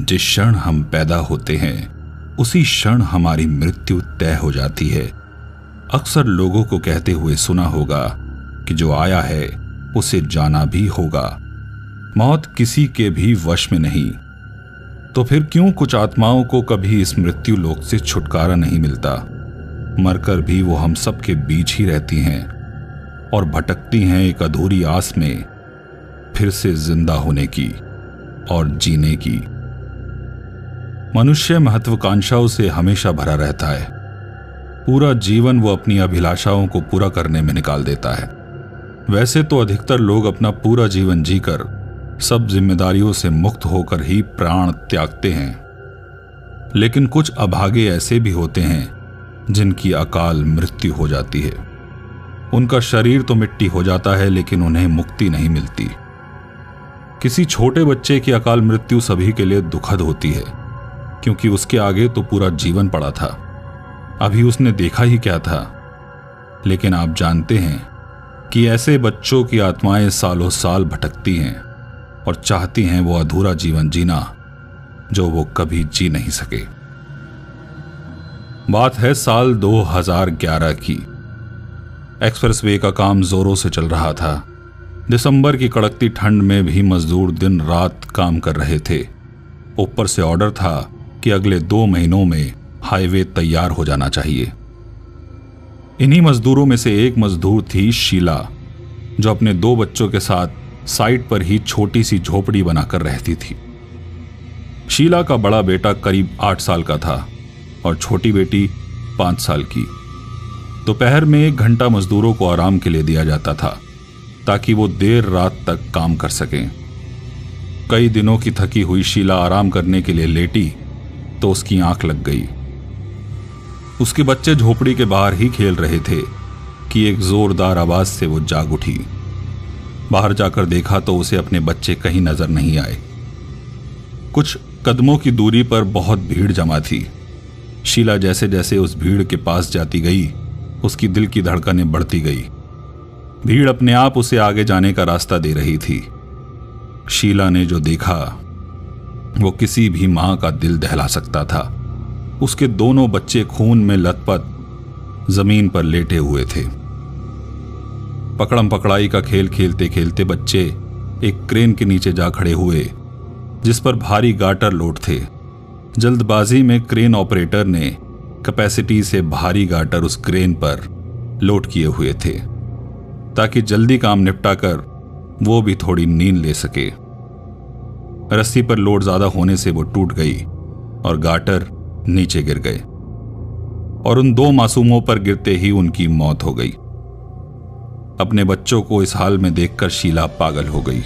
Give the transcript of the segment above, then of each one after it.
जिस क्षण हम पैदा होते हैं, उसी क्षण हमारी मृत्यु तय हो जाती है। अक्सर लोगों को कहते हुए सुना होगा कि जो आया है, उसे जाना भी होगा। मौत किसी के भी वश में नहीं। तो फिर क्यों कुछ आत्माओं को कभी इस मृत्यु लोक से छुटकारा नहीं मिलता? मरकर भी वो हम सबके बीच ही रहती हैं और भटकती हैं एक अधूरी आस में, फिर से ज़िंदा होने की और जीने की। मनुष्य महत्वाकांक्षाओं से हमेशा भरा रहता है। पूरा जीवन वो अपनी अभिलाषाओं को पूरा करने में निकाल देता है। वैसे तो अधिकतर लोग अपना पूरा जीवन जीकर सब जिम्मेदारियों से मुक्त होकर ही प्राण त्यागते हैं। लेकिन कुछ अभागे ऐसे भी होते हैं, जिनकी अकाल मृत्यु हो जाती है। उनका शरीर तो मिट्टी हो जाता है, लेकिन उन्हें मुक्ति नहीं मिलती। किसी छोटे बच्चे की अकाल मृत्यु सभी के लिए दुखद होती है। क्योंकि उसके आगे तो पूरा जीवन पड़ा था। अभी उसने देखा ही क्या था। लेकिन आप जानते हैं कि ऐसे बच्चों की आत्माएँ सालों साल भटकती हैं और चाहती हैं वो अधूरा जीवन जीना, जो वो कभी जी नहीं सके। बात है साल 2011 की। एक्सप्रेसवे का काम जोरों से चल रहा था। दिसंबर की कड़कती ठंड में भी मजदूर दिन रात काम कर रहे थे। ऊपर से ऑर्डर था कि अगले दो महीनों में हाईवे तैयार हो जाना चाहिए। इन्हीं मजदूरों में से एक मजदूर थी शीला, जो अपने दो बच्चों के साथ साइड पर ही छोटी सी झोपड़ी बनाकर रहती थी। शीला का बड़ा बेटा करीब आठ साल का था और छोटी बेटी पाँच साल की। दोपहर में एक घंटा मजदूरों को आराम के लिए दिया जाता था, ताकि वो देर रात तक काम कर सकें। कई दिनों की थकी हुई शीला आराम करने के लिए लेटी तो उसकी आँख लग गई। उसके बच्चे झोपड़ी के बाहर ही खेल रहे थे कि एक जोरदार आवाज़ से वो जाग उठी। बाहर जाकर देखा तो उसे अपने बच्चे कहीं नज़र नहीं आए। कुछ कदमों की दूरी पर बहुत भीड़ जमा थी। शीला जैसे जैसे उस भीड़ के पास जाती गई, उसकी दिल की धड़कनें बढ़ती गई। भीड़ अपने आप उसे आगे जाने का रास्ता दे रही थी। शीला ने जो देखा वो किसी भी माँ का दिल दहला सकता था। उसके दोनों बच्चे खून में लथपथ ज़मीन पर लेटे हुए थे। पकड़म पकड़ाई का खेल खेलते खेलते बच्चे एक क्रेन के नीचे जा खड़े हुए, जिस पर भारी गाटर लोड थे। जल्दबाजी में क्रेन ऑपरेटर ने कैपेसिटी से भारी गाटर उस क्रेन पर लोड किए हुए थे, ताकि जल्दी काम निपटा कर वो भी थोड़ी नींद ले सके। रस्सी पर लोड ज़्यादा होने से वो टूट गई और गाटर नीचे गिर गए और उन दो मासूमों पर गिरते ही उनकी मौत हो गई। अपने बच्चों को इस हाल में देखकर शीला पागल हो गई।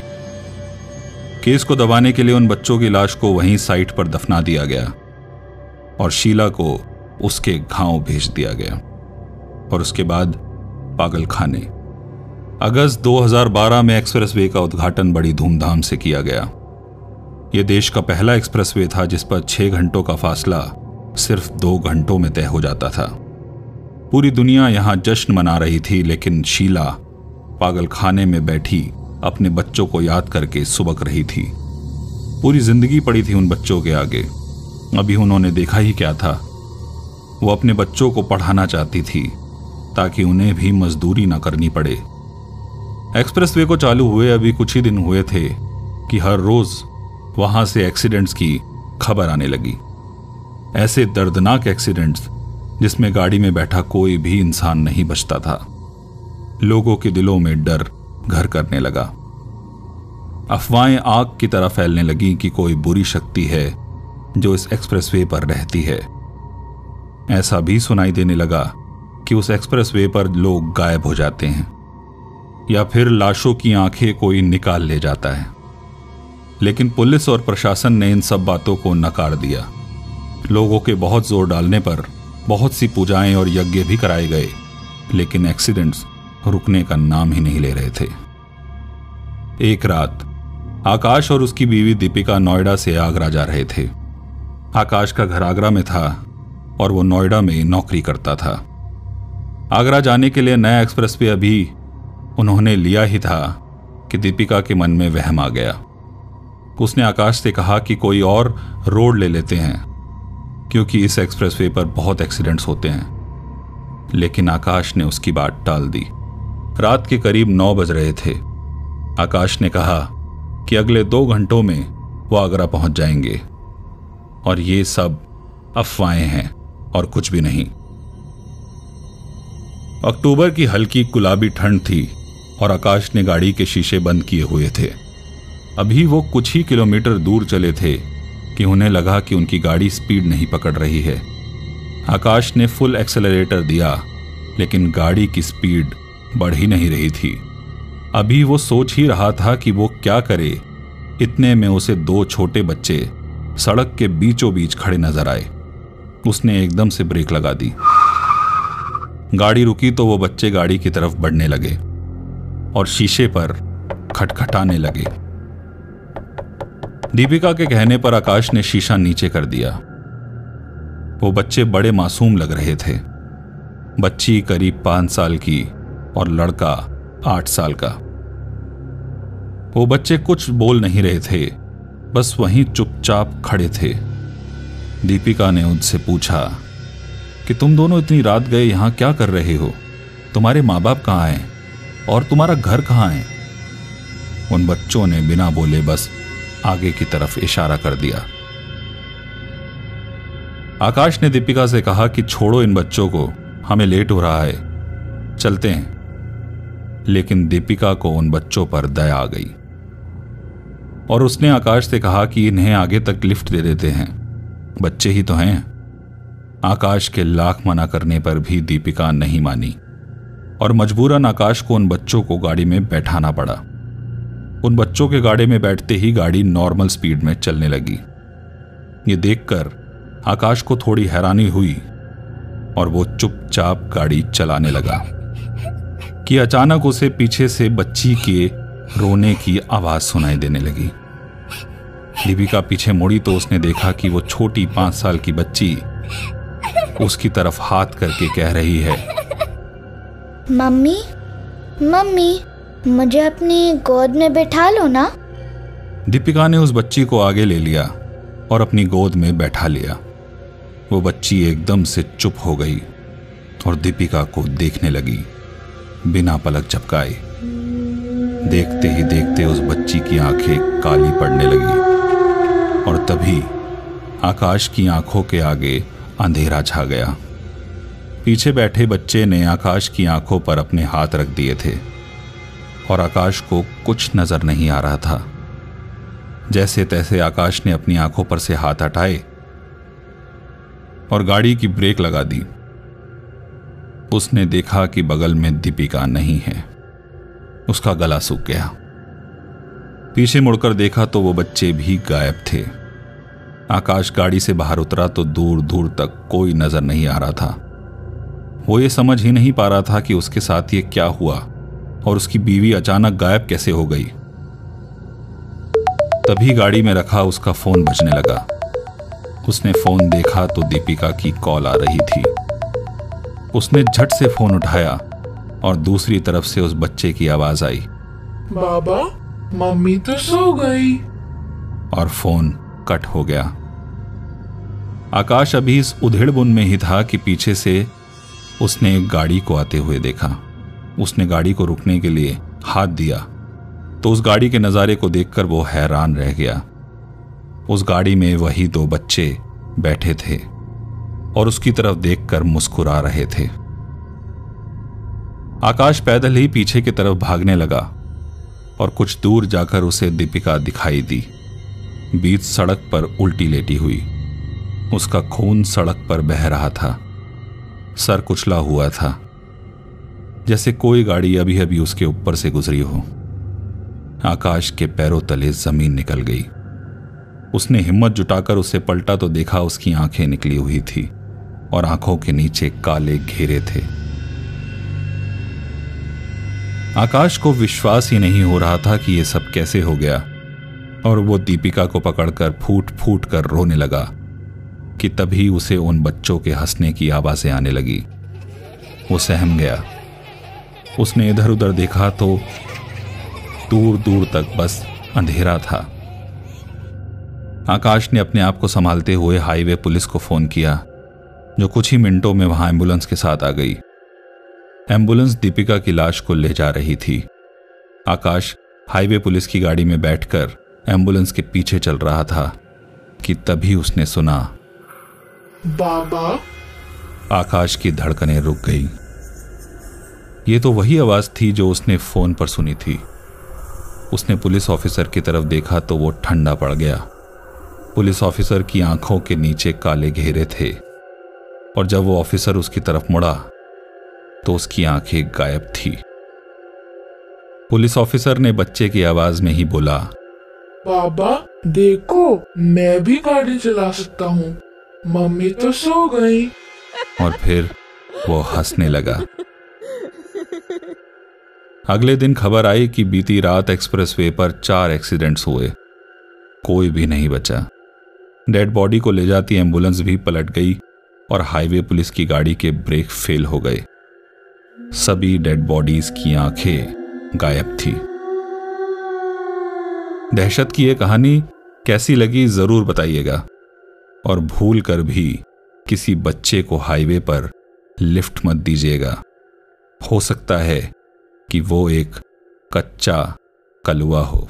केस को दबाने के लिए उन बच्चों की लाश को वहीं साइट पर दफना दिया गया और शीला को उसके घाव भेज दिया गया और उसके बाद पागल खाने अगस्त 2012 में एक्सप्रेसवे का उद्घाटन बड़ी धूमधाम से किया गया। यह देश का पहला एक्सप्रेसवे था जिस पर छह घंटों का फासला सिर्फ़ दो घंटों में तय हो जाता था। पूरी दुनिया यहाँ जश्न मना रही थी, लेकिन शीला पागल खाने में बैठी अपने बच्चों को याद करके सुबक रही थी। पूरी ज़िंदगी पड़ी थी उन बच्चों के आगे। अभी उन्होंने देखा ही क्या था। वो अपने बच्चों को पढ़ाना चाहती थी, ताकि उन्हें भी मजदूरी ना करनी पड़े। एक्सप्रेसवे को चालू हुए अभी कुछ ही दिन हुए थे कि हर रोज वहाँ से एक्सीडेंट्स की खबर आने लगी। ऐसे दर्दनाक एक्सीडेंट्स, जिसमें गाड़ी में बैठा कोई भी इंसान नहीं बचता था। लोगों के दिलों में डर घर करने लगा। अफवाहें आग की तरह फैलने लगी कि कोई बुरी शक्ति है जो इस एक्सप्रेसवे पर रहती है। ऐसा भी सुनाई देने लगा कि उस एक्सप्रेसवे पर लोग गायब हो जाते हैं, या फिर लाशों की आँखें कोई निकाल ले जाता है। लेकिन पुलिस और प्रशासन ने इन सब बातों को नकार दिया। लोगों के बहुत ज़ोर डालने पर बहुत सी पूजाएँ और यज्ञ भी कराए गए, लेकिन एक्सीडेंट्स रुकने का नाम ही नहीं ले रहे थे। एक रात, आकाश और उसकी बीवी दीपिका नोएडा से आगरा जा रहे थे। आकाश का घर आगरा में था और वो नोएडा में नौकरी करता था। आगरा जाने के लिए नया एक्सप्रेस पे अभी उन्होंने लिया ही था कि दीपिका के मन में वहम आ गया। उसने आकाश से कहा कि कोई और रोड ले लेते हैं, क्योंकि इस एक्सप्रेसवे पर बहुत एक्सीडेंट्स होते हैं। लेकिन आकाश ने उसकी बात टाल दी। रात के करीब नौ बज रहे थे। आकाश ने कहा कि अगले दो घंटों में वो आगरा पहुँच जाएँगे। और ये सब अफवाहें हैं और कुछ भी नहीं। अक्टूबर की हल्की गुलाबी ठंड थी और आकाश ने गाड़ी के शीशे बंद किए हुए थे। अभी वो कुछ ही किलोमीटर दूर चले थे कि उन्हें लगा कि उनकी गाड़ी स्पीड नहीं पकड़ रही है। आकाश ने फुल एक्सेलरेटर दिया, लेकिन गाड़ी की स्पीड बढ़ ही नहीं रही थी। अभी वो सोच ही रहा था कि वो क्या करे। इतने में उसे दो छोटे बच्चे सड़क के बीचों बीच खड़े नज़र आए। उसने एकदम से ब्रेक लगा दी। गाड़ी रुकी तो वो बच्चे गाड़ी की तरफ़ बढ़ने लगे और शीशे पर खटखटाने लगे। दीपिका के कहने पर आकाश ने शीशा नीचे कर दिया। वो बच्चे बड़े मासूम लग रहे थे। बच्ची करीब पाँच साल की और लड़का आठ साल का। वो बच्चे कुछ बोल नहीं रहे थे, बस वहीं चुपचाप खड़े थे। दीपिका ने उनसे पूछा, कि तुम दोनों इतनी रात गए यहाँ क्या कर रहे हो? तुम्हारे माँ बाप कहाँ हैं? और तुम्हारा घर कहाँ है? उन बच्चों ने बिना बोले बस आगे की तरफ़ इशारा कर दिया। आकाश ने दीपिका से कहा कि छोड़ो इन बच्चों को, हमें लेट हो रहा है। चलते हैं। लेकिन दीपिका को उन बच्चों पर दया आ गई। और उसने आकाश से कहा कि इन्हें आगे तक लिफ्ट दे देते हैं। बच्चे ही तो हैं। आकाश के लाख मना करने पर भी दीपिका नहीं मानी। और मजबूरन आकाश को उन बच्चों को गाड़ी में बैठाना पड़ा। उन बच्चों के गाड़ी में बैठते ही गाड़ी नॉर्मल स्पीड में चलने लगी। ये देखकर आकाश को थोड़ी हैरानी हुई और वो चुपचाप गाड़ी चलाने लगा कि अचानक उसे पीछे से बच्ची के रोने की आवाज़ सुनाई देने लगी। दीपिका पीछे मुड़ी तो उसने देखा कि वो छोटी पाँच साल की बच्ची उसकी तरफ़ हाथ करके कह रही है, मम्मी मम्मी मुझे अपनी गोद में बैठा लो ना। दीपिका ने उस बच्ची को आगे ले लिया और अपनी गोद में बैठा लिया। वो बच्ची एकदम से चुप हो गई और दीपिका को देखने लगी, बिना पलक झपकाए। देखते ही देखते उस बच्ची की आँखें काली पड़ने लगी और तभी आकाश की आँखों के आगे अंधेरा छा गया। पीछे बैठे बच्चे ने आकाश की आँखों पर अपने हाथ रख दिए थे। और आकाश को कुछ नज़र नहीं आ रहा था। जैसे तैसे आकाश ने अपनी आँखों पर से हाथ हटाए और गाड़ी की ब्रेक लगा दी। उसने देखा कि बगल में दीपिका नहीं है। उसका गला सूख गया। पीछे मुड़कर देखा तो वो बच्चे भी गायब थे। आकाश गाड़ी से बाहर उतरा तो दूर दूर तक कोई नज़र नहीं आ रहा था। वो ये समझ ही नहीं पा रहा था कि उसके साथ ये क्या हुआ। और उसकी बीवी अचानक गायब कैसे हो गई? तभी गाड़ी में रखा उसका फ़ोन बजने लगा। उसने फ़ोन देखा तो दीपिका की कॉल आ रही थी। उसने झट से फ़ोन उठाया और दूसरी तरफ़ से उस बच्चे की आवाज़ आई। बाबा मम्मी तो सो गई। और फ़ोन कट हो गया। आकाश अभी इस उधेड़बुन में ही था कि पीछे से उसने एक गाड़ी को आते हुए देखा। उसने गाड़ी को रुकने के लिए हाथ दिया। तो उस गाड़ी के नज़ारे को देखकर वो हैरान रह गया। उस गाड़ी में वही दो बच्चे बैठे थे और उसकी तरफ़ देखकर मुस्कुरा रहे थे। आकाश पैदल ही पीछे की तरफ़ भागने लगा और कुछ दूर जाकर उसे दीपिका दिखाई दी। बीच सड़क पर उल्टी लेटी हुई। उसका खून सड़क पर बह रहा था। सर कुचला हुआ था। जैसे कोई गाड़ी अभी अभी उसके ऊपर से गुजरी हो। आकाश के पैरों तले ज़मीन निकल गई। उसने हिम्मत जुटाकर उसे पलटा तो देखा उसकी आँखें निकली हुई थी और आँखों के नीचे काले घेरे थे। आकाश को विश्वास ही नहीं हो रहा था कि यह सब कैसे हो गया और वो दीपिका को पकड़कर फूट फूट कर रोने लगा कि तभी उसे उन बच्चों के हंसने की आवाज़ें आने लगी। वो सहम गया। उसने इधर उधर देखा तो दूर दूर तक बस अंधेरा था। आकाश ने अपने आप को संभालते हुए हाईवे पुलिस को फ़ोन किया जो कुछ ही मिनटों में वहाँ एंबुलेंस के साथ आ गई। एंबुलेंस दीपिका की लाश को ले जा रही थी। आकाश हाईवे पुलिस की गाड़ी में बैठकर एंबुलेंस के पीछे चल रहा था कि तभी उसने सुना बाबा? आकाश की धड़कनें रुक गई। ये तो वही आवाज़ थी जो उसने फ़ोन पर सुनी थी। उसने पुलिस ऑफिसर की तरफ़ देखा तो वो ठंडा पड़ गया। पुलिस ऑफिसर की आँखों के नीचे काले घेरे थे और जब वो ऑफिसर उसकी तरफ़ मुड़ा तो उसकी आँखें गायब थी। पुलिस ऑफिसर ने बच्चे की आवाज़ में ही बोला बाबा देखो मैं भी गाड़ी चला सकता हूँ। मम्मी तो सो गई। और फिर वो हंसने लगा। अगले दिन खबर आई कि बीती रात एक्सप्रेसवे पर चार एक्सीडेंट्स हुए। कोई भी नहीं बचा। डेड बॉडी को ले जाती एंबुलेंस भी पलट गई और हाईवे पुलिस की गाड़ी के ब्रेक फेल हो गए। सभी डेड बॉडीज की आँखें गायब थी। दहशत की यह कहानी कैसी लगी ज़रूर बताइएगा। और भूल कर भी किसी बच्चे को हाईवे पर लिफ्ट मत दीजिएगा। हो सकता है कि वो एक कच्चा कलुआ हो।